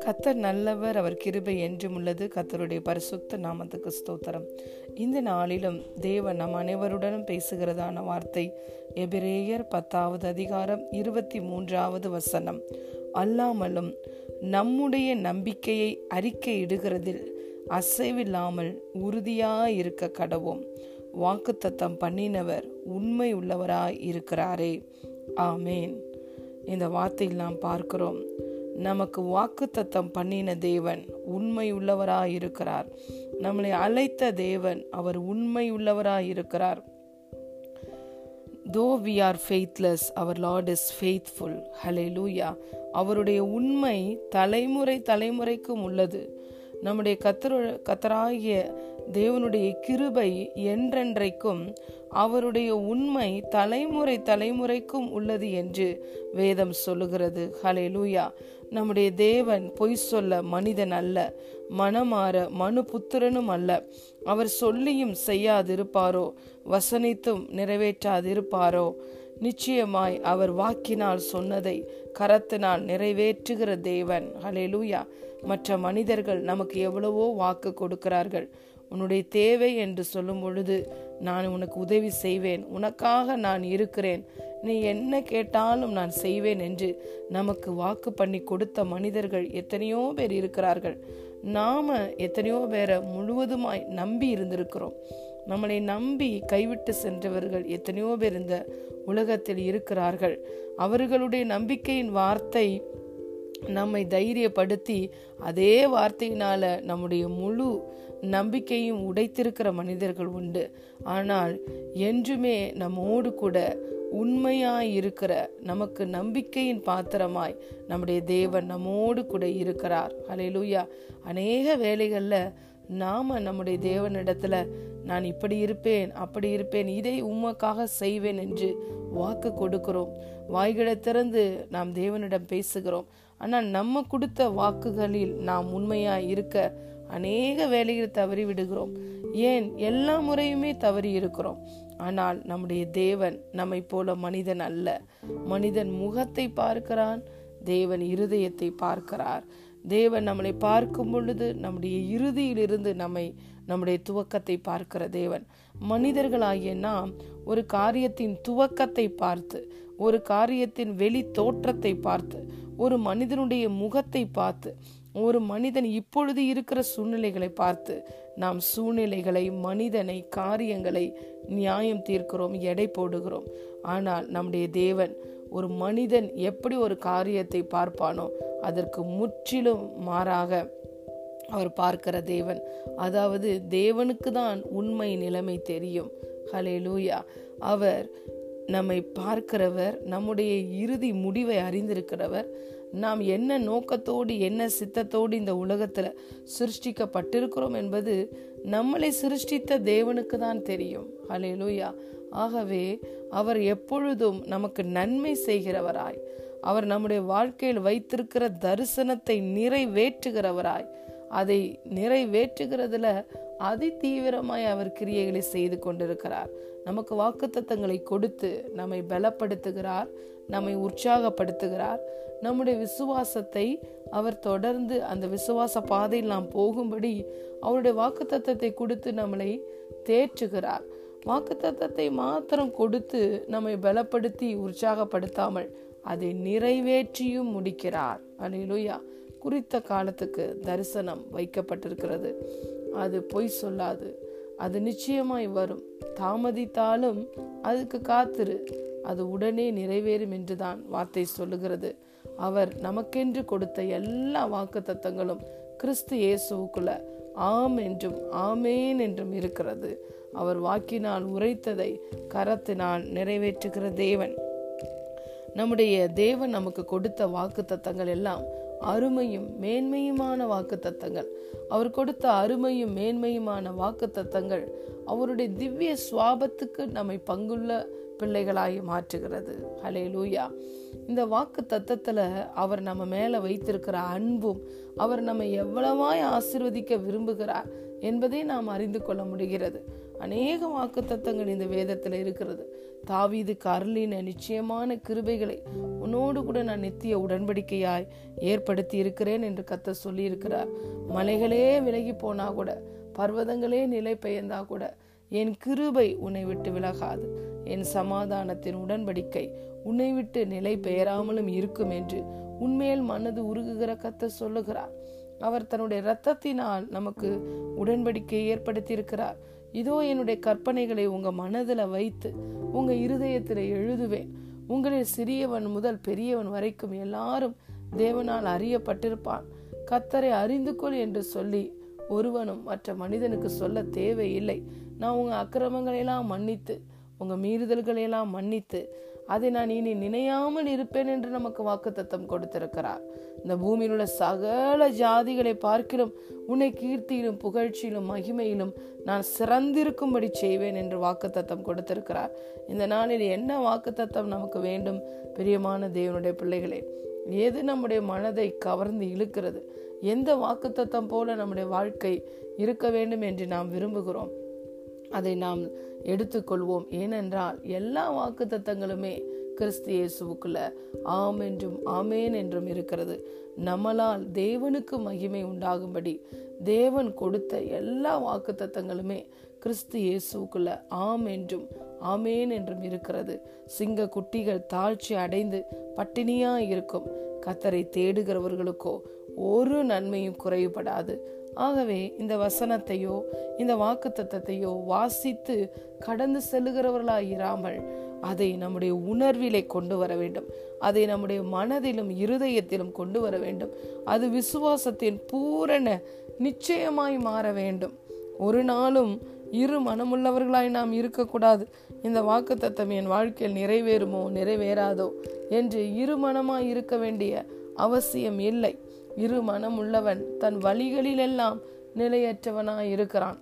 கத்தர் நல்லவர் அவர் கிருபை என்றும் உள்ளது. கத்தருடைய பரிசுத்த நாமத்துக்கு ஸ்தோத்திரம். இந்த நாளிலும் தேவன் நம் அனைவருடனும் பேசுகிறதான வார்த்தை எபிரேயர் பத்தாவது அதிகாரம் இருபத்தி மூன்றாவது வசனம். அல்லாமலும் நம்முடைய நம்பிக்கையை அறிக்கையிடுகிறதில் அசைவில்லாமல் உறுதியாய் இருக்க கடவோம். வாக்குத்தத்தம் பண்ணினவர் உண்மை உள்ளவராய் இருக்கிறாரே ஆமேன். இந்த வார்த்தையில் நாம் பார்க்கிறோம் நமக்கு வாக்குத்தத்தம் பண்ணின தேவன் உண்மை உள்ளவராய் இருக்கிறார் நம்மளை அழைத்த தேவன் அவர் உண்மை உள்ளவராய் இருக்கிறார் though we are faithless our Lord is faithful hallelujah அவருடைய உண்மை தலைமுறை தலைமுறைக்கும் உள்ளது. நம்முடைய கத்தரு கத்தராகிய தேவனுடைய கிருபை என்றென்றைக்கும் அவருடைய உண்மை தலைமுறை தலைமுறைக்கும் உள்ளது என்று வேதம் சொல்லுகிறது. ஹலே லூயா நம்முடைய தேவன் பொய் சொல்ல மனிதன் அல்ல மனமாற மனு புத்திரனும் அல்ல. அவர் சொல்லியும் செய்யாதிருப்பாரோ வசனித்தும் நிறைவேற்றாதிருப்பாரோ. நிச்சயமாய் அவர் வாக்கினால் சொன்னதை கரத்தினால் நிறைவேற்றுகிற தேவன். ஹலேலூயா மற்ற மனிதர்கள் நமக்கு எவ்வளவோ வாக்கு கொடுக்கிறார்கள். உன்னுடைய தேவை என்று சொல்லும் பொழுது நான் உனக்கு உதவி செய்வேன். உனக்காக நான் இருக்கிறேன். நீ என்ன கேட்டாலும் நான் செய்வேன் என்று நமக்கு வாக்கு பண்ணி கொடுத்த மனிதர்கள் எத்தனையோ பேர் இருக்கிறார்கள். நாம எத்தனையோ பேரை முழுவதுமாய் நம்பி இருந்திருக்கிறோம். நம்மளை நம்பி கைவிட்டு சென்றவர்கள் எத்தனையோ பேர் இந்த உலகத்தில் இருக்கிறார்கள். அவர்களுடைய நம்பிக்கையின் வார்த்தை நம்மை தைரியப்படுத்தி அதே வார்த்தையினால நம்முடைய முழு நம்பிக்கையும் உடைத்திருக்கிற மனிதர்கள் உண்டு. ஆனால் என்றுமே நம்மோடு கூட உண்மையாய் இருக்கிற நமக்கு நம்பிக்கையின் பாத்திரமாய் நம்முடைய தேவன் நம்மோடு கூட இருக்கிறார். அலையிலூயா அநேக வேலைகளில் நாம நம்முடைய தேவனிடத்துல நான் இப்படி இருப்பேன் அப்படி இருப்பேன் இதை உமக்காக செய்வேன் என்று வாக்கு கொடுக்கிறோம். வாய்களை திறந்து நாம் தேவனிடம் பேசுகிறோம். ஆனால் நம்ம கொடுத்த வாக்குகளில் நாம் உண்மையா இருக்க அநேக வேலையில் தவறி விடுகிறோம். ஏன்? எல்லா முறையுமே தவறி இருக்கிறோம். ஆனால் நம்முடைய தேவன் நம்மை போல மனிதன் அல்ல. மனிதன் முகத்தை பார்க்கிறான் தேவன் இருதயத்தை பார்க்கிறார். தேவன் நம்மளை பார்க்கும் பொழுது நம்முடைய இறுதியிலிருந்து நம்மை நம்முடைய துவக்கத்தை பார்க்கிற தேவன். மனிதர்களாகிய நாம் ஒரு காரியத்தின் துவக்கத்தை பார்த்து ஒரு காரியத்தின் வெளி தோற்றத்தை பார்த்து ஒரு மனிதனுடைய முகத்தை பார்த்து ஒரு மனிதன் இப்பொழுது இருக்கிற சூழ்நிலைகளை பார்த்து நாம் சூழ்நிலைகளை மனிதனை காரியங்களை நியாயம் தீர்க்கிறோம் எடை போடுகிறோம். ஆனால் நம்முடைய தேவன் ஒரு மனிதன் எப்படி ஒரு காரியத்தை பார்ப்பானோ அதற்கு முற்றிலும் மாறாக அவர் பார்க்கிற தேவன். அதாவது தேவனுக்கு தான் உண்மை நிலைமை தெரியும். ஹலே லூயா அவர் நம்மை பார்க்கிறவர் நம்முடைய இறுதி முடிவை அறிந்திருக்கிறவர். நாம் என்ன நோக்கத்தோடு என்ன சித்தத்தோடு இந்த உலகத்துல சிருஷ்டிக்கப்பட்டிருக்கிறோம் என்பது நம்மளை சிருஷ்டித்த தேவனுக்கு தான் தெரியும். ஹலே லூயா ஆகவே அவர் எப்பொழுதும் நமக்கு நன்மை செய்கிறவராய் அவர் நம்முடைய வாழ்க்கையில் வைத்திருக்கிற தரிசனத்தை நிறைவேற்றுகிறவராய் அதை நிறைவேற்றுகிறதுல அதி தீவிரமாய் அவர் கிரியைகளை செய்து கொண்டிருக்கிறார். நமக்கு வாக்குத்தத்தங்களை கொடுத்து நம்மை பலப்படுத்துகிறார் நம்மை உற்சாகப்படுத்துகிறார். நம்முடைய விசுவாசத்தை அவர் தொடர்ந்து அந்த விசுவாச பாதையில் நாம் போகும்படி அவருடைய வாக்குத்தத்தத்தை கொடுத்து நம்மளை தேற்றுகிறார். வாக்குத்தத்தத்தை மாத்திரம் கொடுத்து நம்மை பலப்படுத்தி உற்சாகப்படுத்தாமல் அதை நிறைவேற்றியும் முடிக்கிறார். அலையிலுயா குறித்த காலத்துக்கு தரிசனம் வைக்கப்பட்டிருக்கிறது. அது பொய் சொல்லாது. அது நிச்சயமாய் வரும். தாமதித்தாலும் அதுக்கு காத்திரு. அது உடனே நிறைவேறும் என்றுதான் வார்த்தை சொல்லுகிறது. அவர் நமக்கென்று கொடுத்த எல்லா வாக்கு தத்தங்களும் கிறிஸ்து இயேசுக்குள்ள ஆம் என்றும் ஆமேன் என்றும் இருக்கிறது. அவர் வாக்கினால் உரைத்ததை கரத்தினால் நிறைவேற்றுகிற தேவன். நம்முடைய தேவன் நமக்கு கொடுத்த வாக்கு தத்தங்கள் எல்லாம் அருமையும் மேன்மையுமான வாக்கு தத்தங்கள் அவர் கொடுத்த அருமையும் மேன்மையுமான வாக்கு தத்தங்கள் அவருடைய திவ்ய சுவாபத்துக்கு நம்மை பங்குள்ள பிள்ளைகளாகி மாற்றுகிறது. ஹலே லூயா இந்த வாக்கு தத்தத்தில் அவர் நம்ம மேலே வைத்திருக்கிற அன்பும் அவர் நம்மை எவ்வளவாய் ஆசிர்வதிக்க விரும்புகிறார் என்பதை நாம் அறிந்து கொள்ள முடிகிறது. அநேக வாக்குத்தத்தங்கள் இந்த வேதத்தில் இருக்கிறது. தாவீதுக்கு அருளின நிச்சயமான கிருபைகளை உன்னோடு கூட நான் நித்திய உடன்படிக்கையாய் ஏற்படுத்தி இருக்கிறேன் என்று கத்த சொல்லியிருக்கிறார். மலைகளே விலகி போனா கூட பர்வதங்களே நிலை பெயர்ந்தா கூட என் கிருபை உன்னை விட்டு விலகாது. என் சமாதானத்தின் உடன்படிக்கை உன்னை விட்டு நிலை பெயராமலும் இருக்கும் என்று உண்மையில் மனது உருகுகிற கத்த சொல்லுகிறார். அவர் தன்னுடைய இரத்தத்தினால் நமக்கு உடன்படிக்கை ஏற்படுத்தியிருக்கிறார். இதோ என்னுடைய கற்பனைகளை உங்க மனதில் வைத்து உங்க இருதயத்தில் எழுதுவேன். உங்களில் சிறியவன் முதல் பெரியவன் வரைக்கும் எல்லாரும் தேவனால் அறியப்பட்டிருப்பான். கத்தரை அறிந்து கொள் என்று சொல்லி ஒருவனும் மற்ற மனிதனுக்கு சொல்ல தேவையில்லை. நான் உங்க அக்கிரமங்களையெல்லாம் மன்னித்து உங்க மீறுதல்களையெல்லாம் மன்னித்து அதை நான் இனி நினையாமல் இருப்பேன் என்று நமக்கு வாக்குத்தத்தம் கொடுத்திருக்கிறார். இந்த பூமியில் உள்ள சகல ஜாதிகளை பார்க்கிலும் உன்னை கீர்த்தியிலும் புகழ்ச்சியிலும் மகிமையிலும் நான் சிறந்திருக்கும்படி செய்வேன் என்று வாக்குத்தத்தம் கொடுத்திருக்கிறார். இந்த நாளில் என்ன வாக்குத்தத்தம் நமக்கு வேண்டும்? பிரியமான தேவனுடைய பிள்ளைகளே எது நம்முடைய மனதை கவர்ந்து இழுக்கிறது? எந்த வாக்குத்தத்தம் போல நம்முடைய வாழ்க்கை இருக்க வேண்டும் என்று நாம் விரும்புகிறோம். அதை நாம் எடுத்துக்கொள்வோம். ஏனென்றால் எல்லா வாக்கு தத்தங்களுமே கிறிஸ்து இயேசுவுக்குள்ள ஆம் என்றும் ஆமேன் என்றும் இருக்கிறது. நம்மளால் தேவனுக்கு மகிமை உண்டாகும்படி தேவன் கொடுத்த எல்லா வாக்கு தத்தங்களுமே கிறிஸ்து இயேசுக்குள்ள ஆம் என்றும் ஆமேன் என்றும் இருக்கிறது. சிங்க குட்டிகள் தாழ்ச்சி அடைந்து பட்டினியா இருக்கும். கத்தரை தேடுகிறவர்களுக்கோ ஒரு நன்மையும் குறைவுபடாது ஆகவே இந்த வசனத்தையோ இந்த வாக்கு தத்தத்தையோ வாசித்து கடந்து செல்லுகிறவர்களாய் இராமல் அதை நம்முடைய உணர்விலே கொண்டு வர வேண்டும். அதை நம்முடைய மனதிலும் இருதயத்திலும் கொண்டு வர வேண்டும். அது விசுவாசத்தின் பூரண நிச்சயமாய் மாற வேண்டும். ஒரு நாளும் இரு மனமுள்ளவர்களாய் நாம் இருக்கக்கூடாது. இந்த வாக்கு தத்தம் என் வாழ்க்கையில் நிறைவேறுமோ நிறைவேறாதோ என்று இரு மனமாய் இருக்க வேண்டிய அவசியம் இல்லை. இரு மனம் உள்ளவன் தன் வழிகளிலெல்லாம் நிலையற்றவனாய் இருக்கிறான்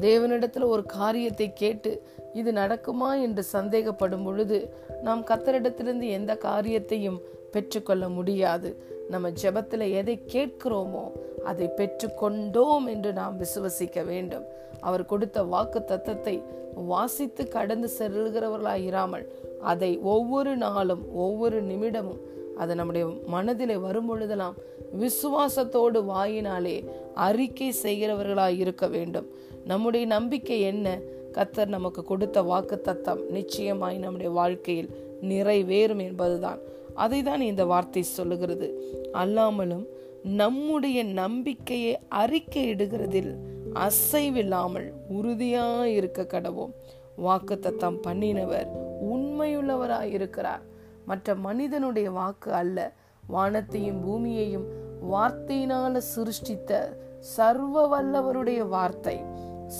தேவனிடத்தில் ஒரு காரியத்தை கேட்டு இது நடக்குமா என்று சந்தேகப்படும் பொழுது நாம் கத்தரிடத்திலிருந்து எந்த காரியத்தையும் பெற்றுக்கொள்ள முடியாது. நம்ம ஜெபத்துல எதை கேட்கிறோமோ அதை பெற்றுக்கொண்டோம் என்று நாம் விசுவசிக்க வேண்டும். அவர் கொடுத்த வாக்கு தத்தத்தை வாசித்து கடந்து செல்கிறவர்களாய் இராமல் அதை ஒவ்வொரு நாளும் ஒவ்வொரு நிமிடமும் அது நம்முடைய மனதிலே வரும் பொழுதெல்லாம் விசுவாசத்தோடு வாயினாலே அறிக்கை செய்கிறவர்களாய் இருக்க வேண்டும். நம்முடைய நம்பிக்கை என்ன? கத்தர் நமக்கு கொடுத்த வாக்கு தத்தம் நிச்சயமாய் நம்முடைய வாழ்க்கையில் நிறைவேறும் என்பதுதான். அதை தான் இந்த வார்த்தை சொல்லுகிறது. அல்லாமலும் நம்முடைய நம்பிக்கையை அறிக்கையிடுகிறதில் அசைவில்லாமல் உறுதியாக இருக்க கடவோம். வாக்கு தத்தம் பண்ணினவர் உண்மையுள்ளவராய் இருக்கிறார். மற்ற மனிதனுடைய வாக்கு அல்ல. வானத்தையும் பூமியையும் வார்த்தையினால சிருஷ்டித்த சர்வ வல்லவருடைய வார்த்தை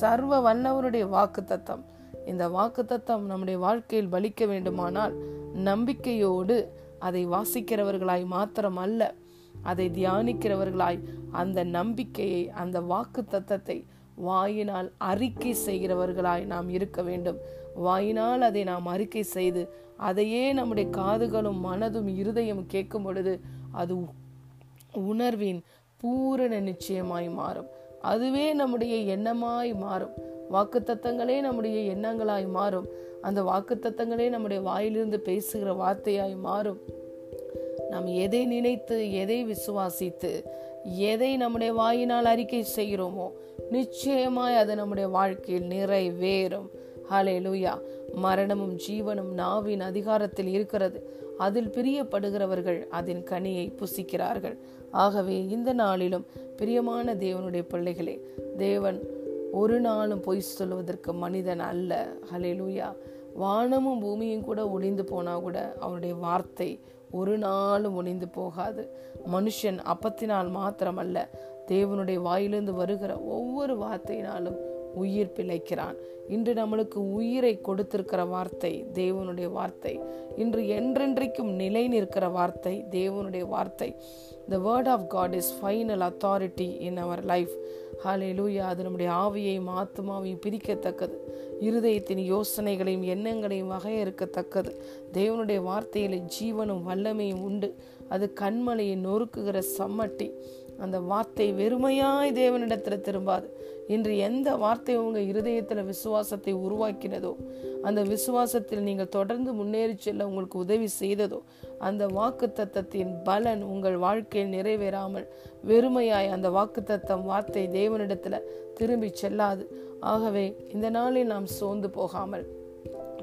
சர்வ வல்லவருடைய வாக்கு தத்தம் இந்த வாக்கு தத்தம் நம்முடைய வாழ்க்கையில் பலிக்க வேண்டுமானால் நம்பிக்கையோடு அதை வாசிக்கிறவர்களாய் மாத்திரம் அல்ல அதை தியானிக்கிறவர்களாய் அந்த நம்பிக்கையை அந்த வாக்கு தத்தத்தை வாயினால் அறிக்கை செய்கிறவர்களாய் நாம் இருக்க வேண்டும். வாயினால் அதை நாம் அறிக்கை செய்து அதையே நம்முடைய காதுகளும் மனதும் இருதயம் கேட்கும் பொழுது அது உணர்வின் பூரண நிச்சயமாய் மாறும். அதுவே நம்முடைய எண்ணமாய் மாறும். வாக்கு தத்தங்களே நம்முடைய எண்ணங்களாய் மாறும். அந்த வாக்கு தத்தங்களே நம்முடைய வாயிலிருந்து பேசுகிற வார்த்தையாய் மாறும். நாம் எதை நினைத்து எதை விசுவாசித்து எதை நம்முடைய வாயினால் அறிக்கை செய்கிறோமோ நிச்சயமாய் அது நம்முடைய வாழ்க்கையில் நிறைவேறும். ஹலே லூயா மரணமும் ஜீவனும் நாவின் அதிகாரத்தில் இருக்கிறது. அதில் பிரியப்படுகிறவர்கள் அதன் கனியை புசிக்கிறார்கள். ஆகவே இந்த நாளிலும் பிரியமான தேவனுடைய பிள்ளைகளே தேவன் ஒரு நாளும் பொய் சொல்வதற்கு மனிதன் அல்ல. ஹலே லூயா வானமும் பூமியும் கூட ஒளிந்து போனா கூட அவருடைய வார்த்தை ஒரு நாளும் ஒளிந்து போகாது. மனுஷன் அப்பத்தினால் மாத்திரமல்ல தேவனுடைய வாயிலிருந்து வருகிற ஒவ்வொரு வார்த்தையினாலும் உயிர் பிழைக்கிறான். இன்று நம்மளுக்கு உயிரை கொடுத்திருக்கிற வார்த்தை தேவனுடைய வார்த்தை. இன்று என்றென்றைக்கும் நிலை நிற்கிற வார்த்தை தேவனுடைய வார்த்தை. The word of God is final authority in our life hallelujah அது நம்முடைய ஆவியையும் ஆத்மாவையும் பிரிக்கத்தக்கது. இருதயத்தின் யோசனைகளையும் எண்ணங்களையும் வகையறுக்கத்தக்கது. தேவனுடைய வார்த்தையில் ஜீவனும் வல்லமையும் உண்டு. அது கண்மலையை நொறுக்குகிற சம்மட்டி. அந்த வார்த்தை வெறுமையாய் தேவனிடத்தில் திரும்பாது. இன்று எந்த வார்த்தை உங்கள் இருதயத்தில் விசுவாசத்தை உருவாக்கினதோ அந்த விசுவாசத்தில் நீங்கள் தொடர்ந்து முன்னேறி செல்ல உங்களுக்கு உதவி செய்ததோ அந்த வாக்கு தத்தத்தின் பலன் உங்கள் வாழ்க்கையில் நிறைவேறாமல் வெறுமையாய் அந்த வாக்கு தத்தம் வார்த்தை தேவனிடத்தில் திரும்பி செல்லாது. ஆகவே இந்த நாளில் நாம் சோர்ந்து போகாமல்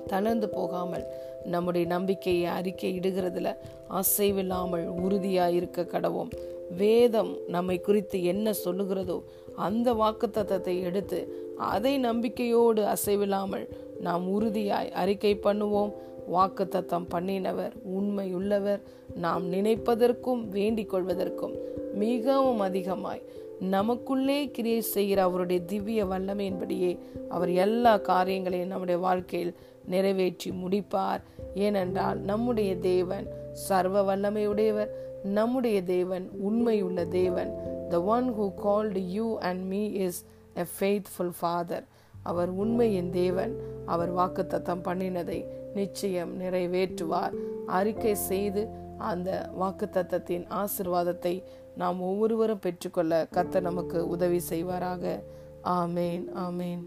தளர்ந்து போகாமல் நம்முடைய நம்பிக்கையை அறிக்கை இடுகிறதுல அசைவில்லாமல் உறுதியாக இருக்க கடவோம். வேதம் நம்மை குறித்து என்ன சொல்லுகிறதோ அந்த வாக்குத்தத்தத்தை எடுத்து அதை நம்பிக்கையோடு அசைவில்லாமல் நாம் உறுதியாய் அறிக்கை பண்ணுவோம். வாக்குத்தத்தம் பண்ணினவர் உண்மையுள்ளவர். நாம் நினைப்பதற்கும் வேண்டிக் கொள்வதற்கும் மிகவும் அதிகமாய் நமக்குள்ளே கிரியை செய்கிற அவருடைய திவ்ய வல்லமையின்படியே அவர் எல்லா காரியங்களையும் நம்முடைய வாழ்க்கையில் நிறைவேற்றி முடிப்பார். ஏனென்றால் நம்முடைய தேவன் சர்வ வல்லமையுடையவர். நம்முடைய தேவன் உண்மையுள்ள தேவன். The one who called you and me is a faithful father அவர் உண்மையின் தேவன். அவர் வாக்குத்தத்தம் பண்ணினதை நிச்சயம் நிறைவேற்றுவார். அறிக்கை செய்து அந்த வாக்குத்தத்தத்தின் ஆசிர்வாதத்தை நாம் ஒவ்வொருவரும் பெற்றுக்கொள்ள கத்த நமக்கு உதவி செய்வாராக. ஆமேன் ஆமேன்.